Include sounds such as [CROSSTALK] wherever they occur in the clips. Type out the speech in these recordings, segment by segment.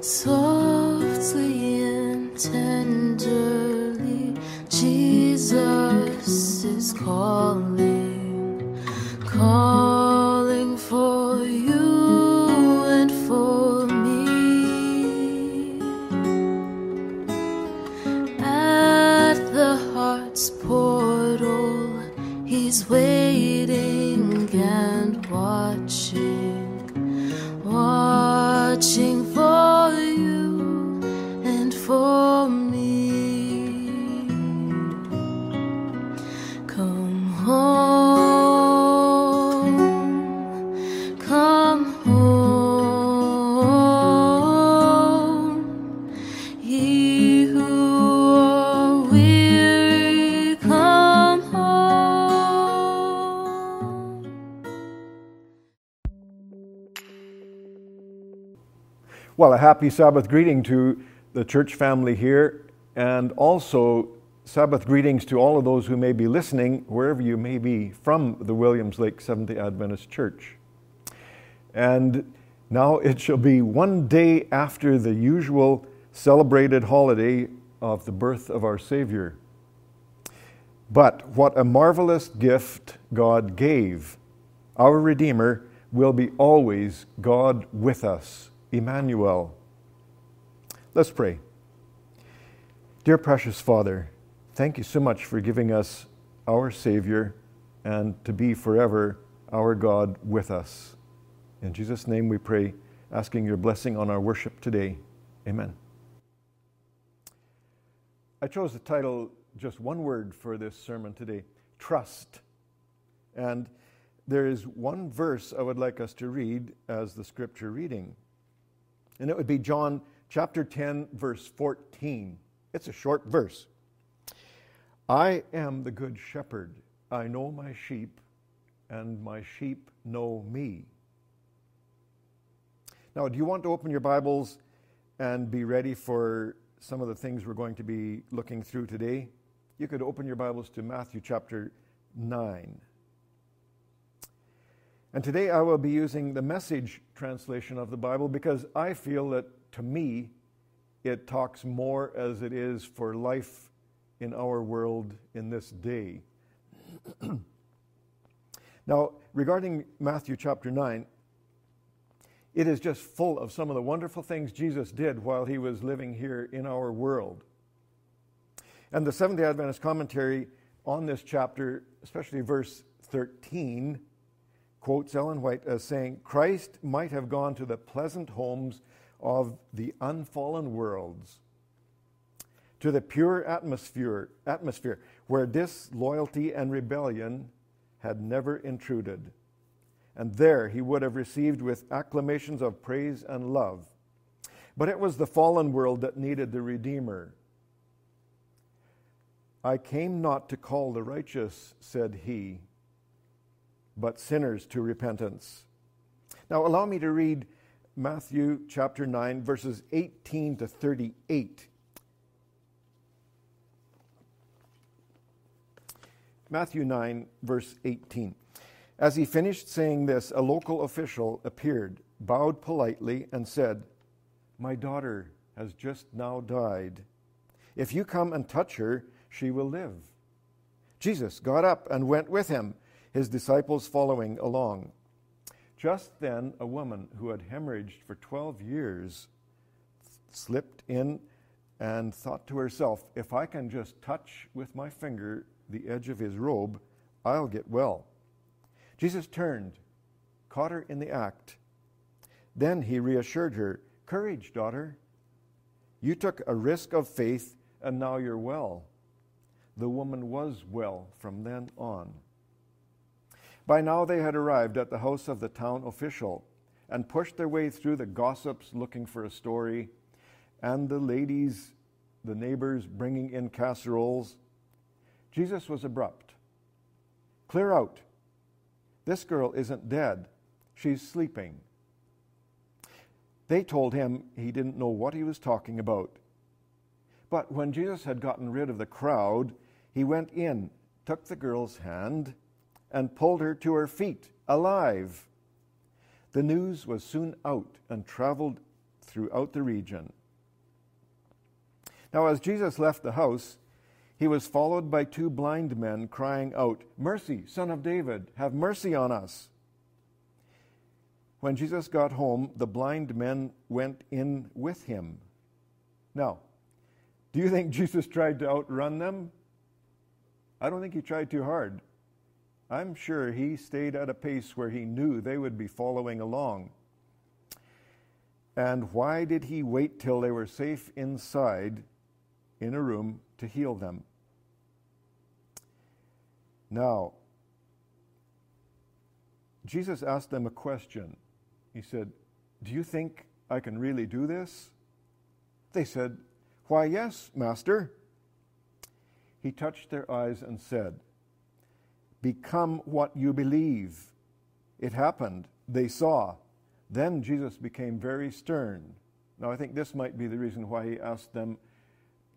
Softly and tenderly, Jesus is calling, Well, a happy Sabbath greeting to the church family here, and also Sabbath greetings to all of those who may be listening, wherever you may be, from the Williams Lake Seventh day Adventist Church. And now it shall be one day after the usual celebrated holiday of the birth of our Savior. But what a marvelous gift God gave. Our Redeemer will be always God with us, Emmanuel. Let's pray. Dear precious Father, thank you so much for giving us our Savior and to be forever our God with us. In Jesus' name we pray, asking your blessing on our worship today. Amen. I chose the title, just one word for this sermon today trust. And there is one verse I would like us to read as the scripture reading. And it would be John chapter 10, verse 14. It's a short verse. I am the good shepherd. I know my sheep, and my sheep know me. Now, do you want to open your Bibles and be ready for some of the things we're going to be looking through today? You could open your Bibles to Matthew chapter 9. And today I will be using the message translation of the Bible because I feel that to me it talks more as it is for life in our world in this day. [CLEARS THROAT] now, regarding Matthew chapter 9, it is just full of some of the wonderful things Jesus did while he was living here in our world. And the Seventh day Adventist commentary on this chapter, especially verse 13, quotes Ellen White as saying, Christ might have gone to the pleasant homes of the unfallen worlds, to the pure atmosphere, atmosphere where disloyalty and rebellion had never intruded. And there he would have received with acclamations of praise and love. But it was the fallen world that needed the Redeemer. I came not to call the righteous, said he, but sinners to repentance. Now, allow me to read Matthew chapter 9, verses 18 to 38. Matthew 9, verse 18. As he finished saying this, a local official appeared, bowed politely, and said, My daughter has just now died. If you come and touch her, she will live. Jesus got up and went with him, his disciples following along. Just then, a woman who had hemorrhaged for 12 years slipped in and thought to herself, If I can just touch with my finger the edge of his robe, I'll get well. Jesus turned, caught her in the act. Then he reassured her, Courage, daughter. You took a risk of faith, and now you're well. The woman was well from then on. By now they had arrived at the house of the town official and pushed their way through the gossips looking for a story, and the ladies, the neighbors bringing in casseroles. Jesus was abrupt. Clear out. This girl isn't dead, she's sleeping. They told him he didn't know what he was talking about. But when Jesus had gotten rid of the crowd, he went in, took the girl's hand, and pulled her to her feet, alive. The news was soon out and traveled throughout the region. Now, as Jesus left the house, he was followed by two blind men crying out, Mercy, son of David, have mercy on us. When Jesus got home, the blind men went in with him. Now, do you think [LAUGHS] Jesus tried to outrun them? I don't think he tried too hard. I'm sure he stayed at a pace where he knew they would be following along. And why did he wait till they were safe inside in a room to heal them? Now, Jesus asked them a question. He said, Do you think I can really do this? They said, Why, yes, Master. He touched their eyes and said, Become what you believe. It happened. They saw. Then Jesus became very stern. Now, I think this might be the reason why he asked them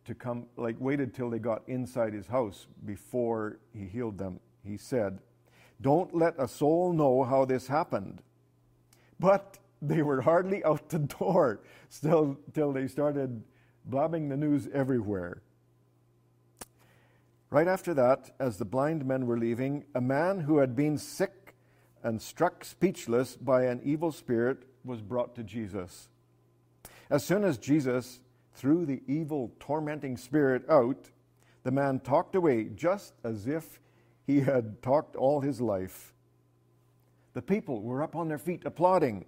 to come, like, waited till they got inside his house before he healed them. He said, Don't let a soul know how this happened. But they were hardly out the door [LAUGHS] still till they started blabbing the news everywhere. Right after that, as the blind men were leaving, a man who had been sick and struck speechless by an evil spirit was brought to Jesus. As soon as Jesus threw the evil, tormenting spirit out, the man talked away just as if he had talked all his life. The people were up on their feet applauding.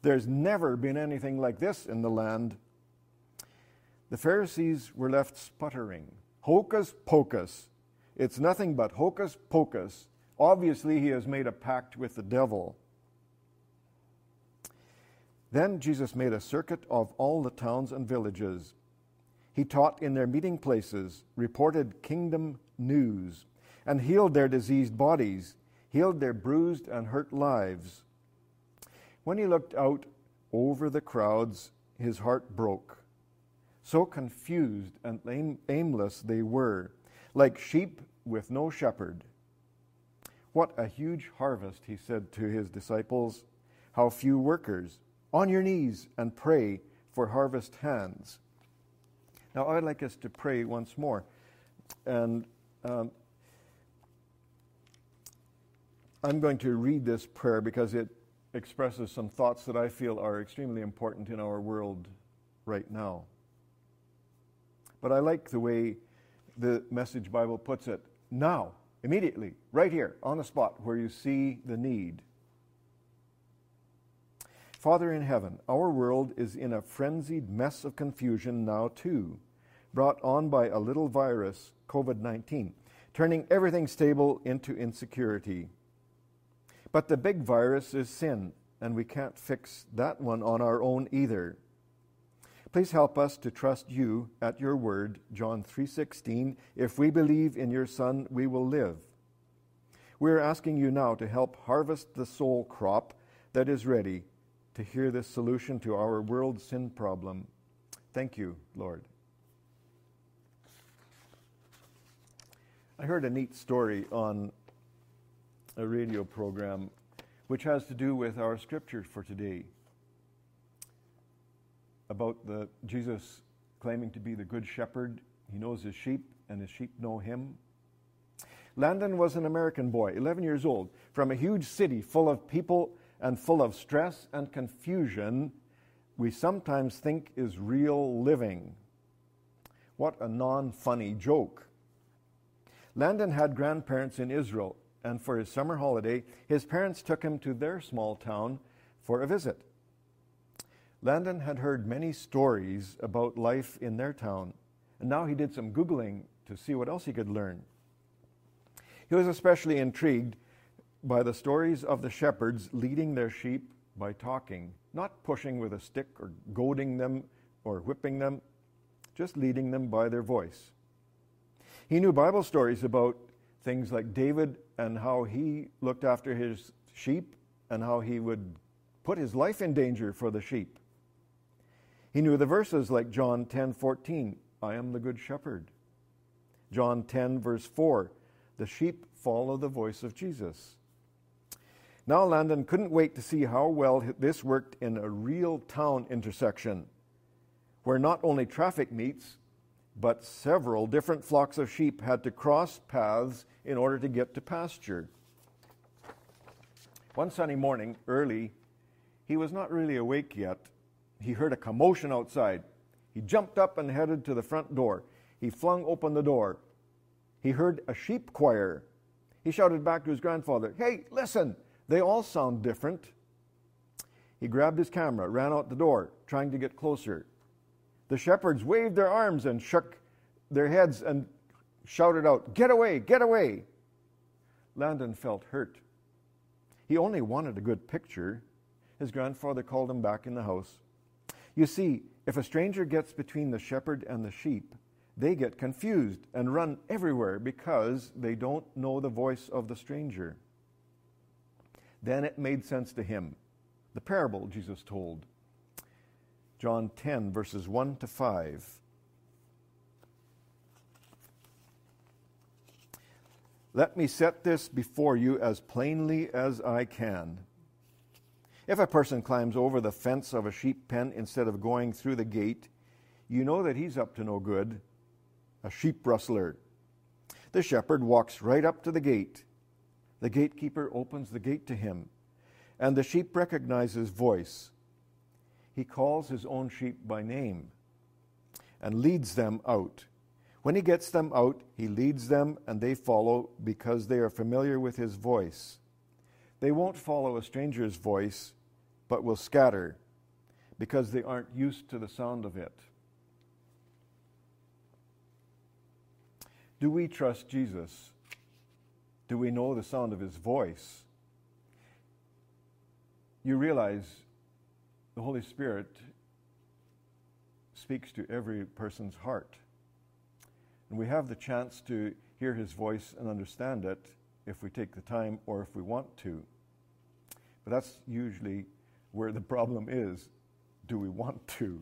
There's never been anything like this in the land. The Pharisees were left sputtering. Hocus pocus. It's nothing but hocus pocus. Obviously, he has made a pact with the devil. Then Jesus made a circuit of all the towns and villages. He taught in their meeting places, reported kingdom news, and healed their diseased bodies, healed their bruised and hurt lives. When he looked out over the crowds, his heart broke so confused and aim- aimless they were, like sheep with no shepherd. What a huge harvest, he said to his disciples. How few workers. On your knees and pray for harvest hands. Now, I'd like us to pray once more. And um, I'm going to read this prayer because it expresses some thoughts that I feel are extremely important in our world right now. But I like the way the Message Bible puts it now, immediately, right here, on the spot where you see the need. Father in heaven, our world is in a frenzied mess of confusion now, too, brought on by a little virus, COVID 19, turning everything stable into insecurity. But the big virus is sin, and we can't fix that one on our own either. Please help us to trust you at your word, John 3:16. If we believe in your son, we will live. We are asking you now to help harvest the soul crop that is ready to hear this solution to our world sin problem. Thank you, Lord. I heard a neat story on a radio program which has to do with our scripture for today about the Jesus claiming to be the good shepherd. He knows his sheep, and his sheep know him. Landon was an American boy, 11 years old, from a huge city full of people and full of stress and confusion we sometimes think is real living. What a non funny joke. Landon had grandparents in Israel, and for his summer holiday, his parents took him to their small town for a visit. Landon had heard many stories about life in their town, and now he did some Googling to see what else he could learn. He was especially intrigued by the stories of the shepherds leading their sheep by talking, not pushing with a stick or goading them or whipping them, just leading them by their voice. He knew Bible stories about things like David and how he looked after his sheep and how he would put his life in danger for the sheep. He knew the verses like John 10:14, I am the good shepherd. John 10 verse 4, the sheep follow the voice of Jesus. Now Landon couldn't wait to see how well this worked in a real town intersection where not only traffic meets, but several different flocks of sheep had to cross paths in order to get to pasture. One sunny morning, early, he was not really awake yet. He heard a commotion outside. He jumped up and headed to the front door. He flung open the door. He heard a sheep choir. He shouted back to his grandfather, Hey, listen, they all sound different. He grabbed his camera, ran out the door, trying to get closer. The shepherds waved their arms and shook their heads and shouted out, Get away, get away. Landon felt hurt. He only wanted a good picture. His grandfather called him back in the house. You see, if a stranger gets between the shepherd and the sheep, they get confused and run everywhere because they don't know the voice of the stranger. Then it made sense to him. The parable Jesus told. John 10, verses 1 to 5. Let me set this before you as plainly as I can. If a person climbs over the fence of a sheep pen instead of going through the gate, you know that he's up to no good, a sheep rustler. The shepherd walks right up to the gate. The gatekeeper opens the gate to him, and the sheep recognize his voice. He calls his own sheep by name and leads them out. When he gets them out, he leads them and they follow because they are familiar with his voice. They won't follow a stranger's voice, but will scatter because they aren't used to the sound of it. Do we trust Jesus? Do we know the sound of his voice? You realize the Holy Spirit speaks to every person's heart. And we have the chance to hear his voice and understand it if we take the time or if we want to. But that's usually where the problem is. Do we want to?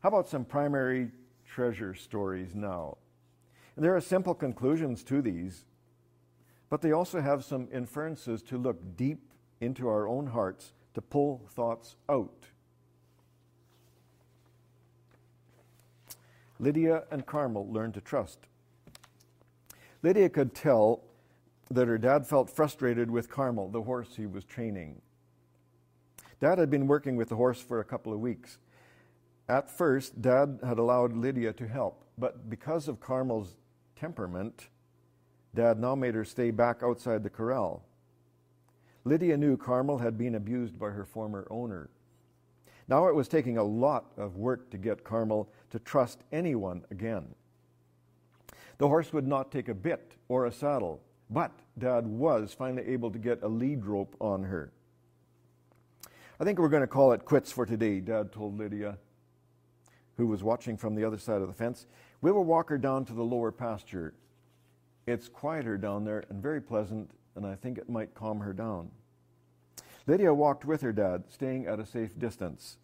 How about some primary treasure stories now? There are simple conclusions to these, but they also have some inferences to look deep into our own hearts to pull thoughts out. Lydia and Carmel learned to trust. Lydia could tell that her dad felt frustrated with Carmel, the horse he was training. Dad had been working with the horse for a couple of weeks. At first, Dad had allowed Lydia to help, but because of Carmel's temperament, Dad now made her stay back outside the corral. Lydia knew Carmel had been abused by her former owner. Now it was taking a lot of work to get Carmel to trust anyone again. The horse would not take a bit or a saddle, but Dad was finally able to get a lead rope on her. I think we're going to call it quits for today, Dad told Lydia, who was watching from the other side of the fence. We will walk her down to the lower pasture. It's quieter down there and very pleasant, and I think it might calm her down. Lydia walked with her dad, staying at a safe distance.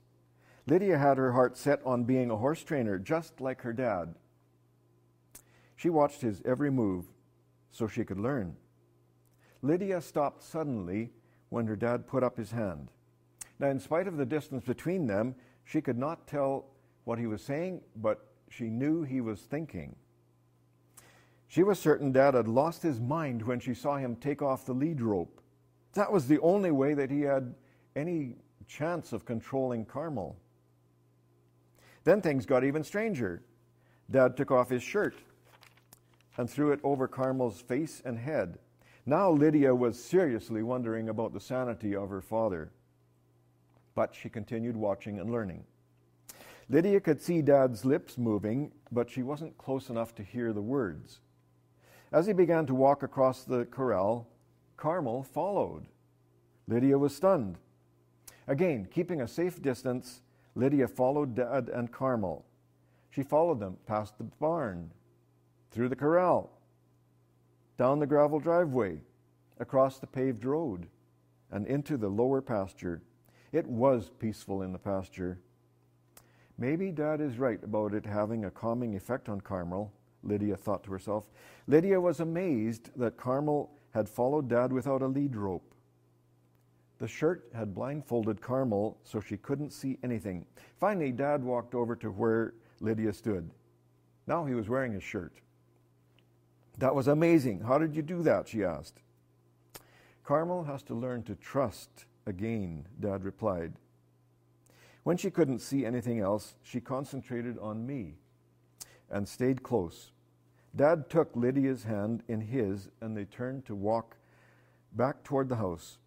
Lydia had her heart set on being a horse trainer, just like her dad. She watched his every move so she could learn. Lydia stopped suddenly when her dad put up his hand. Now, in spite of the distance between them, she could not tell what he was saying, but she knew he was thinking. She was certain Dad had lost his mind when she saw him take off the lead rope. That was the only way that he had any chance of controlling Carmel. Then things got even stranger. Dad took off his shirt and threw it over Carmel's face and head. Now Lydia was seriously wondering about the sanity of her father. But she continued watching and learning. Lydia could see Dad's lips moving, but she wasn't close enough to hear the words. As he began to walk across the corral, Carmel followed. Lydia was stunned. Again, keeping a safe distance, Lydia followed Dad and Carmel. She followed them past the barn, through the corral, down the gravel driveway, across the paved road, and into the lower pasture. It was peaceful in the pasture. Maybe Dad is right about it having a calming effect on Carmel, Lydia thought to herself. Lydia was amazed that Carmel had followed Dad without a lead rope. The shirt had blindfolded Carmel so she couldn't see anything. Finally, Dad walked over to where Lydia stood. Now he was wearing his shirt. That was amazing. How did you do that? she asked. Carmel has to learn to trust again, Dad replied. When she couldn't see anything else, she concentrated on me and stayed close. Dad took Lydia's hand in his and they turned to walk back toward the house.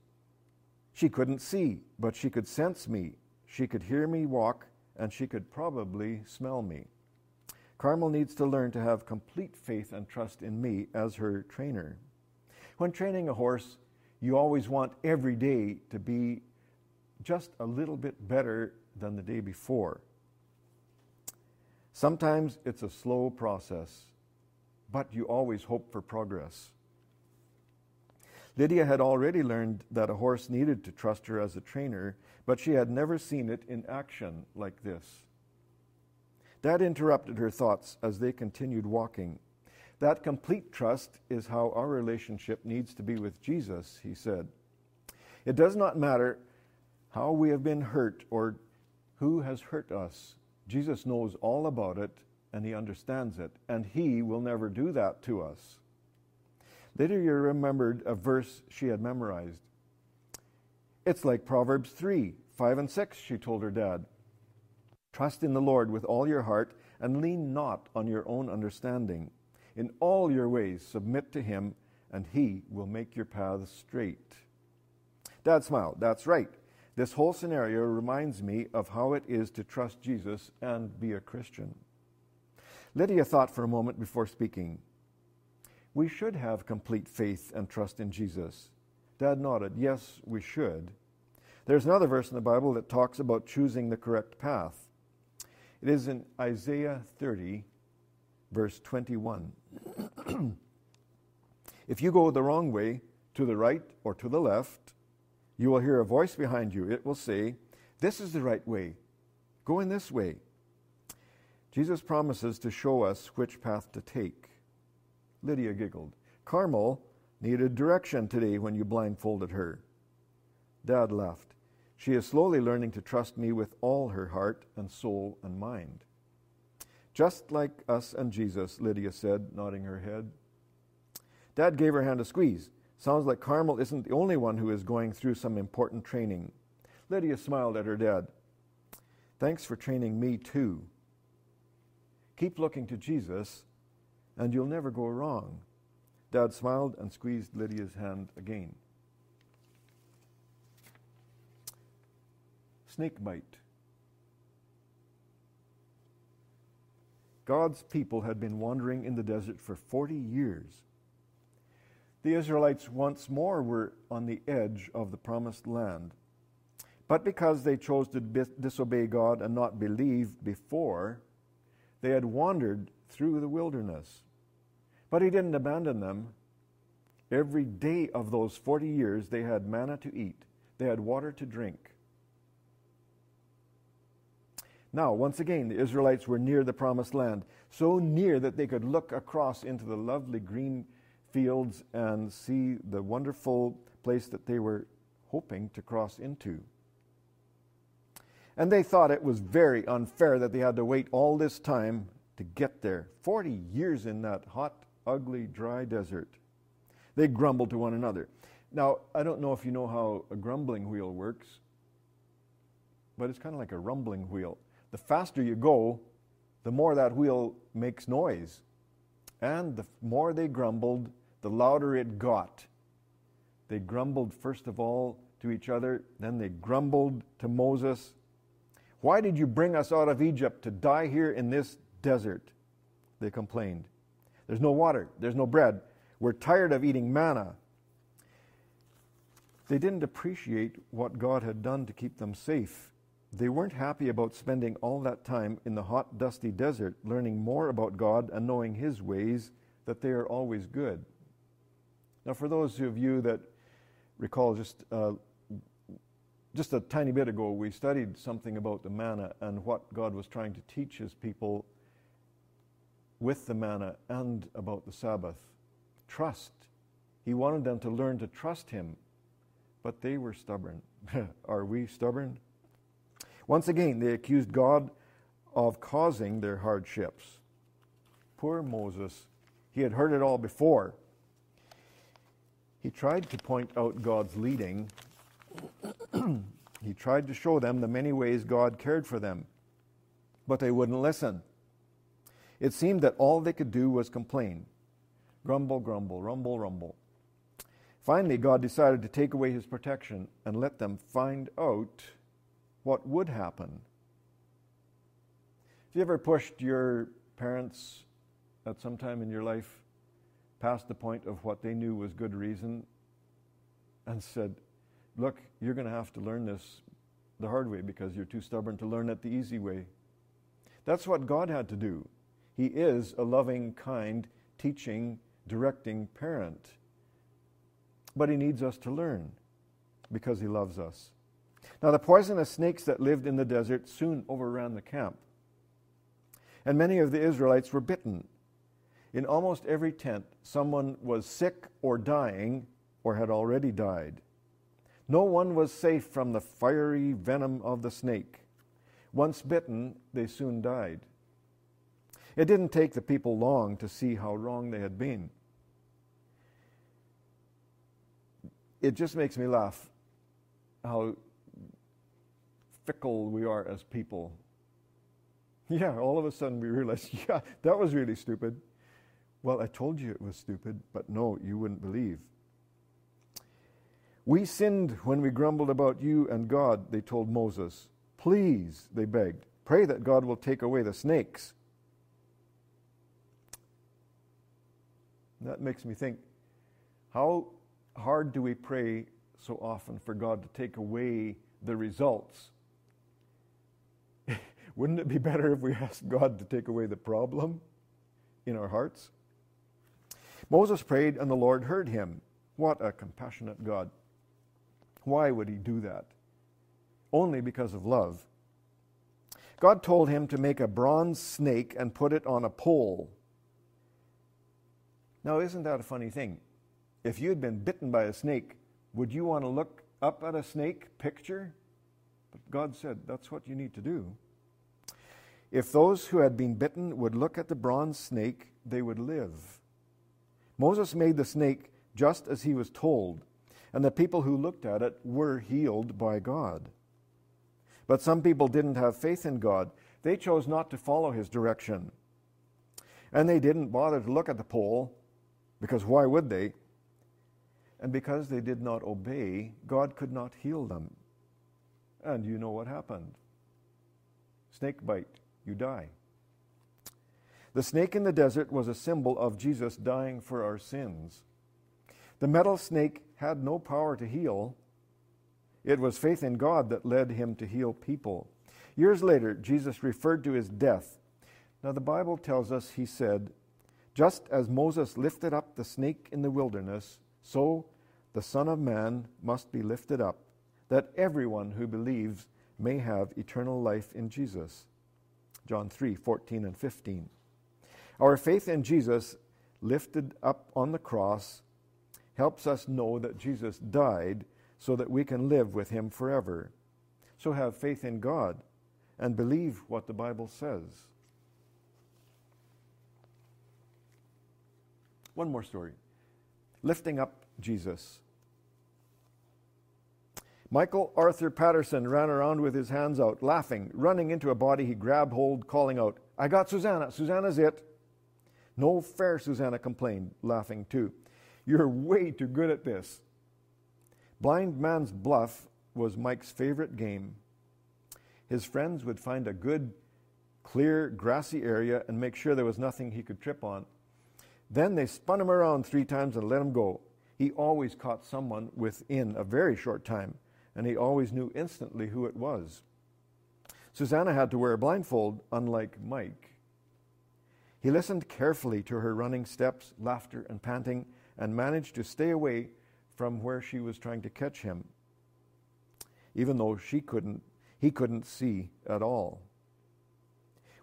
She couldn't see, but she could sense me. She could hear me walk and she could probably smell me. Carmel needs to learn to have complete faith and trust in me as her trainer. When training a horse, you always want every day to be just a little bit better than the day before. Sometimes it's a slow process, but you always hope for progress. Lydia had already learned that a horse needed to trust her as a trainer, but she had never seen it in action like this. That interrupted her thoughts as they continued walking. That complete trust is how our relationship needs to be with Jesus, he said. It does not matter how we have been hurt or who has hurt us. Jesus knows all about it and he understands it, and he will never do that to us. Lydia remembered a verse she had memorized. It's like Proverbs 3 5 and 6, she told her dad. Trust in the Lord with all your heart and lean not on your own understanding. In all your ways, submit to him, and he will make your paths straight. Dad smiled. That's right. This whole scenario reminds me of how it is to trust Jesus and be a Christian. Lydia thought for a moment before speaking. We should have complete faith and trust in Jesus. Dad nodded. Yes, we should. There's another verse in the Bible that talks about choosing the correct path. It is in Isaiah 30, verse 21. [CLEARS THROAT] if you go the wrong way, to the right or to the left, you will hear a voice behind you. It will say, This is the right way. Go in this way. Jesus promises to show us which path to take. Lydia giggled. Carmel needed direction today when you blindfolded her. Dad laughed. She is slowly learning to trust me with all her heart and soul and mind. Just like us and Jesus, Lydia said, nodding her head. Dad gave her hand a squeeze. Sounds like Carmel isn't the only one who is going through some important training. Lydia smiled at her dad. Thanks for training me too. Keep looking to Jesus, and you'll never go wrong. Dad smiled and squeezed Lydia's hand again. Snake bite. God's people had been wandering in the desert for 40 years. The Israelites once more were on the edge of the promised land. But because they chose to disobey God and not believe before, they had wandered through the wilderness. But He didn't abandon them. Every day of those 40 years, they had manna to eat, they had water to drink. Now, once again, the Israelites were near the promised land, so near that they could look across into the lovely green fields and see the wonderful place that they were hoping to cross into. And they thought it was very unfair that they had to wait all this time to get there 40 years in that hot, ugly, dry desert. They grumbled to one another. Now, I don't know if you know how a grumbling wheel works, but it's kind of like a rumbling wheel the faster you go, the more that wheel makes noise. And the more they grumbled, the louder it got. They grumbled first of all to each other, then they grumbled to Moses. Why did you bring us out of Egypt to die here in this desert? They complained. There's no water, there's no bread. We're tired of eating manna. They didn't appreciate what God had done to keep them safe they weren't happy about spending all that time in the hot, dusty desert learning more about God and knowing His ways, that they are always good. Now, for those of you that recall just, uh, just a tiny bit ago, we studied something about the manna and what God was trying to teach His people with the manna and about the Sabbath. Trust. He wanted them to learn to trust him, but they were stubborn. [LAUGHS] Are we stubborn? Once again, they accused God of causing their hardships. Poor Moses. He had heard it all before. He tried to point out God's leading. [CLEARS THROAT] he tried to show them the many ways God cared for them, but they wouldn't listen. It seemed that all they could do was complain grumble, grumble, rumble, rumble. Finally, God decided to take away his protection and let them find out what would happen. Have you ever pushed your parents at some time in your life past the point of what they knew was good reason and said, Look, you're going to have to learn this the hard way because you're too stubborn to learn it the easy way? That's what God had to do. He is a loving, kind, teaching, directing parent. But He needs us to learn because He loves us. Now, the poisonous snakes that lived in the desert soon overran the camp. And many of the Israelites were bitten. In almost every tent, someone was sick or dying or had already died. No one was safe from the fiery venom of the snake. Once bitten, they soon died. It didn't take the people long to see how wrong they had been. It just makes me laugh how fickle we are as people. Yeah, all of a sudden we realize, [LAUGHS] yeah, that was really stupid. Well, I told you it was stupid, but no, you wouldn't believe. We sinned when we grumbled about you and God, they told Moses. Please, they begged, pray that God will take away the snakes. That makes me think how hard do we pray so often for God to take away the results? Wouldn't it be better if we [LAUGHS] asked God to take away the problem in our hearts? Moses prayed and the Lord heard him. What a compassionate God. Why would he do that? Only because of love. God told him to make a bronze snake and put it on a pole now, isn't that a funny thing? If you had been bitten by a snake, would you want to look up at a snake picture? But God said that's what you need to do. If those who had been bitten would look at the bronze snake, they would live. Moses made the snake just as he was told, and the people who looked at it were healed by God. But some people didn't have faith in God. They chose not to follow his direction. And they didn't bother to look at the pole because why would they? And because they did not obey, God could not heal them. And you know what happened snake bite, you die. The snake in the desert was a symbol of Jesus dying for our sins. The metal snake had no power to heal. It was faith in God that led him to heal people. Years later, Jesus referred to his death. Now, the Bible tells us he said, just as Moses lifted up the snake in the wilderness, so the Son of Man must be lifted up, that everyone who believes may have eternal life in Jesus. John 3 14 and 15. Our faith in Jesus, lifted up on the cross, helps us know that Jesus died so that we can live with him forever. So have faith in God and believe what the Bible says. One more story. Lifting up Jesus. Michael Arthur Patterson ran around with his hands out, laughing, running into a body he grabbed hold, calling out, I got Susanna. Susanna's it. No fair, Susanna complained, laughing too. You're way too good at this. Blind man's bluff was Mike's favorite game. His friends would find a good, clear, grassy area and make sure there was nothing he could trip on. Then they spun him around three times and let him go. He always caught someone within a very short time, and he always knew instantly who it was. Susanna had to wear a blindfold, unlike Mike. He listened carefully to her running steps, laughter, and panting, and managed to stay away from where she was trying to catch him, even though she couldn't, he couldn't see at all.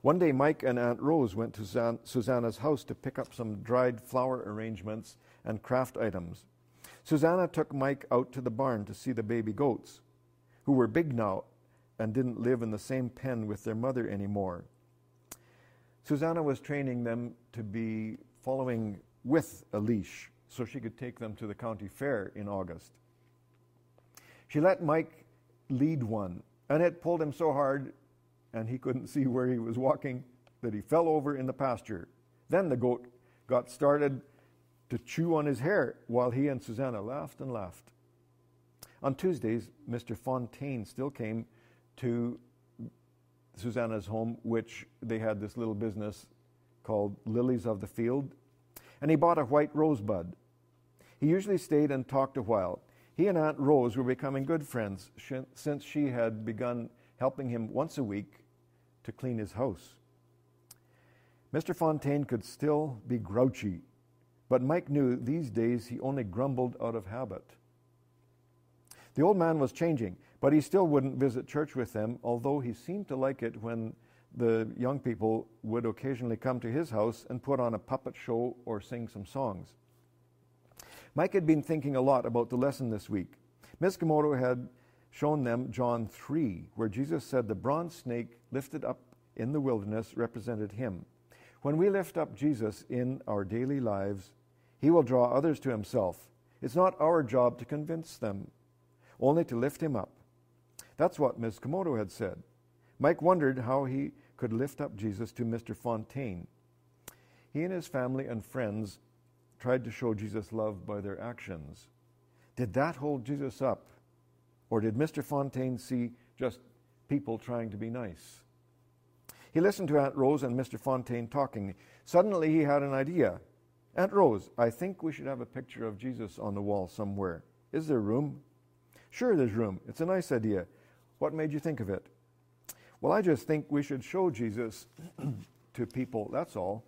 One day, Mike and Aunt Rose went to Susanna's house to pick up some dried flower arrangements and craft items. Susanna took Mike out to the barn to see the baby goats, who were big now and didn't live in the same pen with their mother anymore. Susanna was training them to be following with a leash so she could take them to the county fair in August. She let Mike lead one, and it pulled him so hard and he couldn't see where he was walking that he fell over in the pasture. Then the goat got started to chew on his hair while he and Susanna laughed and laughed. On Tuesdays, Mr. Fontaine still came to Susanna's home, which they had this little business called Lilies of the Field, and he bought a white rosebud. He usually stayed and talked a while. He and Aunt Rose were becoming good friends since she had begun helping him once a week to clean his house. Mr. Fontaine could still be grouchy, but Mike knew these days he only grumbled out of habit. The old man was changing, but he still wouldn't visit church with them, although he seemed to like it when the young people would occasionally come to his house and put on a puppet show or sing some songs. Mike had been thinking a lot about the lesson this week. Miss Komodo had shown them John 3, where Jesus said the bronze snake lifted up in the wilderness represented him. When we lift up Jesus in our daily lives, he will draw others to himself. It's not our job to convince them, only to lift him up. That's what Ms. Komodo had said. Mike wondered how he could lift up Jesus to Mr. Fontaine. He and his family and friends tried to show Jesus love by their actions. Did that hold Jesus up? Or did Mr. Fontaine see just people trying to be nice? He listened to Aunt Rose and Mr. Fontaine talking. Suddenly he had an idea. Aunt Rose, I think we should have a picture of Jesus on the wall somewhere. Is there room? Sure, there's room. It's a nice idea. What made you think of it? Well, I just think we should show Jesus [CLEARS THROAT] to people, that's all.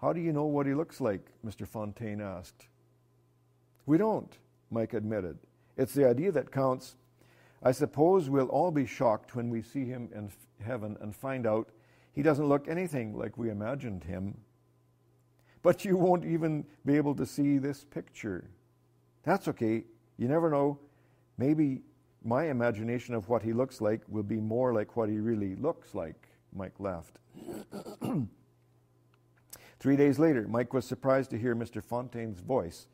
How do you know what he looks like? Mr. Fontaine asked. We don't, Mike admitted. It's the idea that counts. I suppose we'll all be shocked when we see him in heaven and find out he doesn't look anything like we imagined him. But you won't even be able to see this picture. That's okay. You never know. Maybe my imagination of what he looks like will be more like what he really looks like. Mike laughed. [CLEARS THROAT] Three days later, Mike was surprised to hear Mr. Fontaine's voice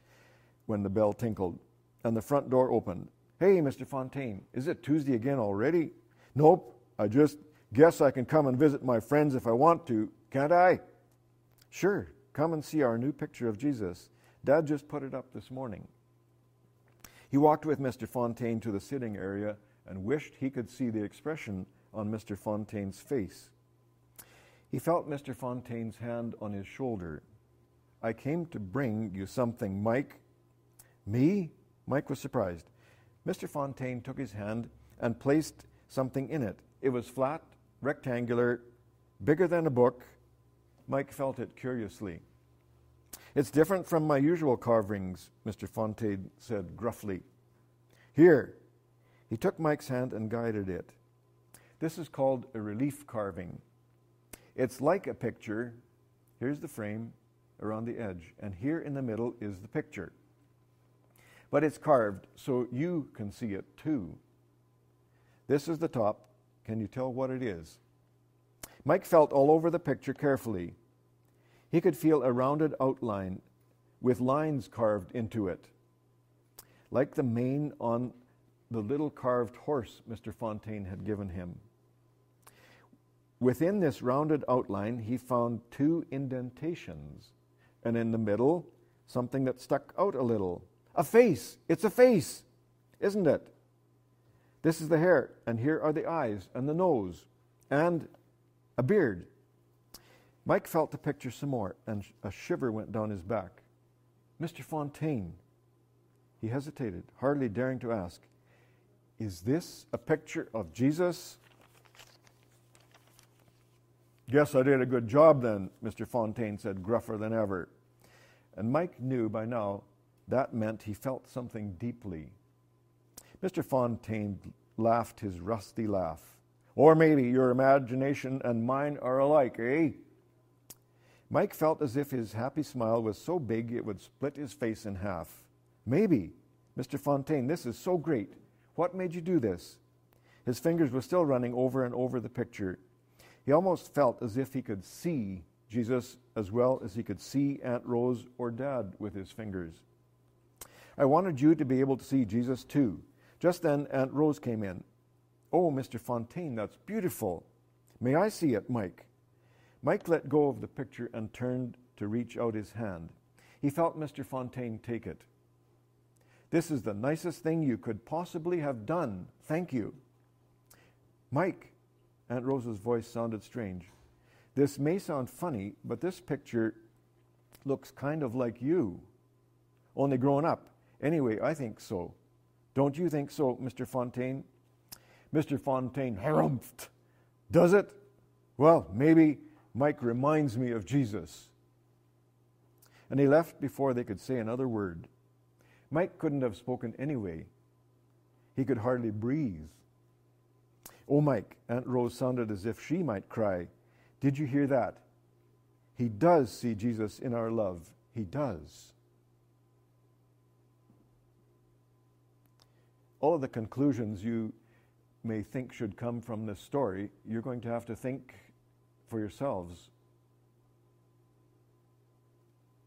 when the bell tinkled and the front door opened. Hey, Mr. Fontaine, is it Tuesday again already? Nope, I just guess I can come and visit my friends if I want to, can't I? Sure, come and see our new picture of Jesus. Dad just put it up this morning. He walked with Mr. Fontaine to the sitting area and wished he could see the expression on Mr. Fontaine's face. He felt Mr. Fontaine's hand on his shoulder. I came to bring you something, Mike. Me? Mike was surprised. Mr. Fontaine took his hand and placed something in it. It was flat, rectangular, bigger than a book. Mike felt it curiously. It's different from my usual carvings, Mr. Fontaine said gruffly. Here. He took Mike's hand and guided it. This is called a relief carving. It's like a picture. Here's the frame around the edge, and here in the middle is the picture but it's carved so you can see it too. This is the top. Can you tell what it is? Mike felt all over the picture carefully. He could feel a rounded outline with lines carved into it, like the mane on the little carved horse Mr. Fontaine had given him. Within this rounded outline, he found two indentations, and in the middle, something that stuck out a little a face. It's a face, isn't it? This is the hair, and here are the eyes and the nose and a beard. Mike felt the picture some more, and a shiver went down his back. Mr. Fontaine, he hesitated, hardly daring to ask, Is this a picture of Jesus? Guess I did a good job then, Mr. Fontaine said, gruffer than ever. And Mike knew by now that meant he felt something deeply. Mr. Fontaine laughed his rusty laugh. Or maybe your imagination and mine are alike, eh? Mike felt as if his happy smile was so big it would split his face in half. Maybe. Mr. Fontaine, this is so great. What made you do this? His fingers were still running over and over the picture. He almost felt as if he could see Jesus as well as he could see Aunt Rose or Dad with his fingers. I wanted you to be able to see Jesus too. Just then, Aunt Rose came in. Oh, Mr. Fontaine, that's beautiful. May I see it, Mike? Mike let go of the picture and turned to reach out his hand. He felt Mr. Fontaine take it. This is the nicest thing you could possibly have done. Thank you. Mike, Aunt Rose's voice sounded strange. This may sound funny, but this picture looks kind of like you, only grown up. Anyway, I think so. Don't you think so, Mr. Fontaine? Mr. Fontaine harumphed. Does it? Well, maybe Mike reminds me of Jesus. And he left before they could say another word. Mike couldn't have spoken anyway. He could hardly breathe. Oh, Mike, Aunt Rose sounded as if she might cry. Did you hear that? He does see Jesus in our love. He does. All of the conclusions you may think should come from this story, you're going to have to think for yourselves.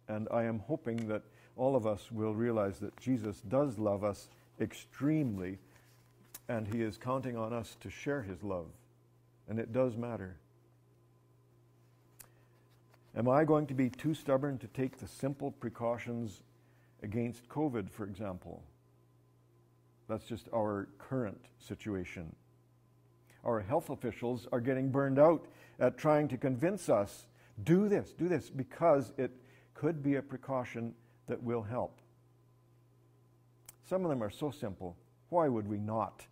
And I am hoping that all of us will realize that Jesus does love us extremely, and He is counting on us to share His love. And it does matter. Am I going to be too stubborn to take the simple precautions against COVID, for example? That's just our current situation. Our health officials are getting burned out at trying to convince us do this, do this, because it could be a precaution that will help. Some of them are so simple. Why would we not?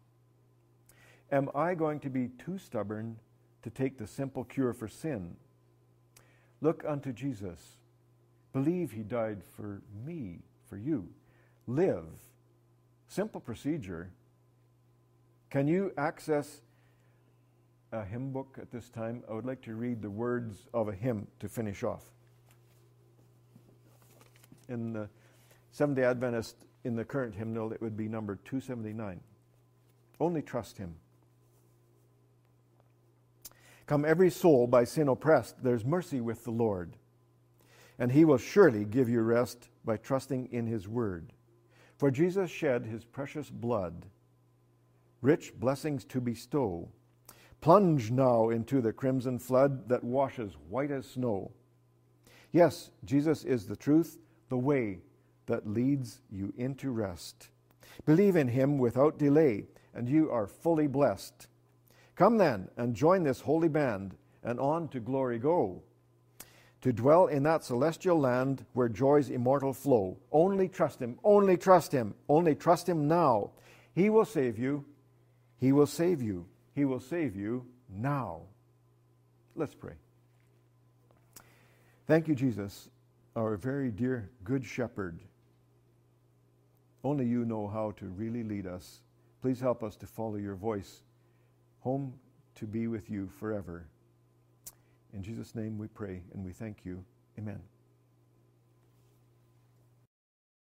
Am I going to be too stubborn to take the simple cure for sin? Look unto Jesus. Believe he died for me, for you. Live. Simple procedure. Can you access a hymn book at this time? I would like to read the words of a hymn to finish off. In the Seventh day Adventist, in the current hymnal, it would be number 279. Only trust him. Come, every soul by sin oppressed, there's mercy with the Lord. And he will surely give you rest by trusting in his word. For Jesus shed his precious blood, rich blessings to bestow. Plunge now into the crimson flood that washes white as snow. Yes, Jesus is the truth, the way that leads you into rest. Believe in him without delay, and you are fully blessed. Come then and join this holy band, and on to glory go. To dwell in that celestial land where joys immortal flow. Only trust Him, only trust Him, only trust Him now. He will save you. He will save you. He will save you now. Let's pray. Thank you, Jesus, our very dear Good Shepherd. Only you know how to really lead us. Please help us to follow your voice home to be with you forever. In Jesus' name we pray and we thank you. Amen.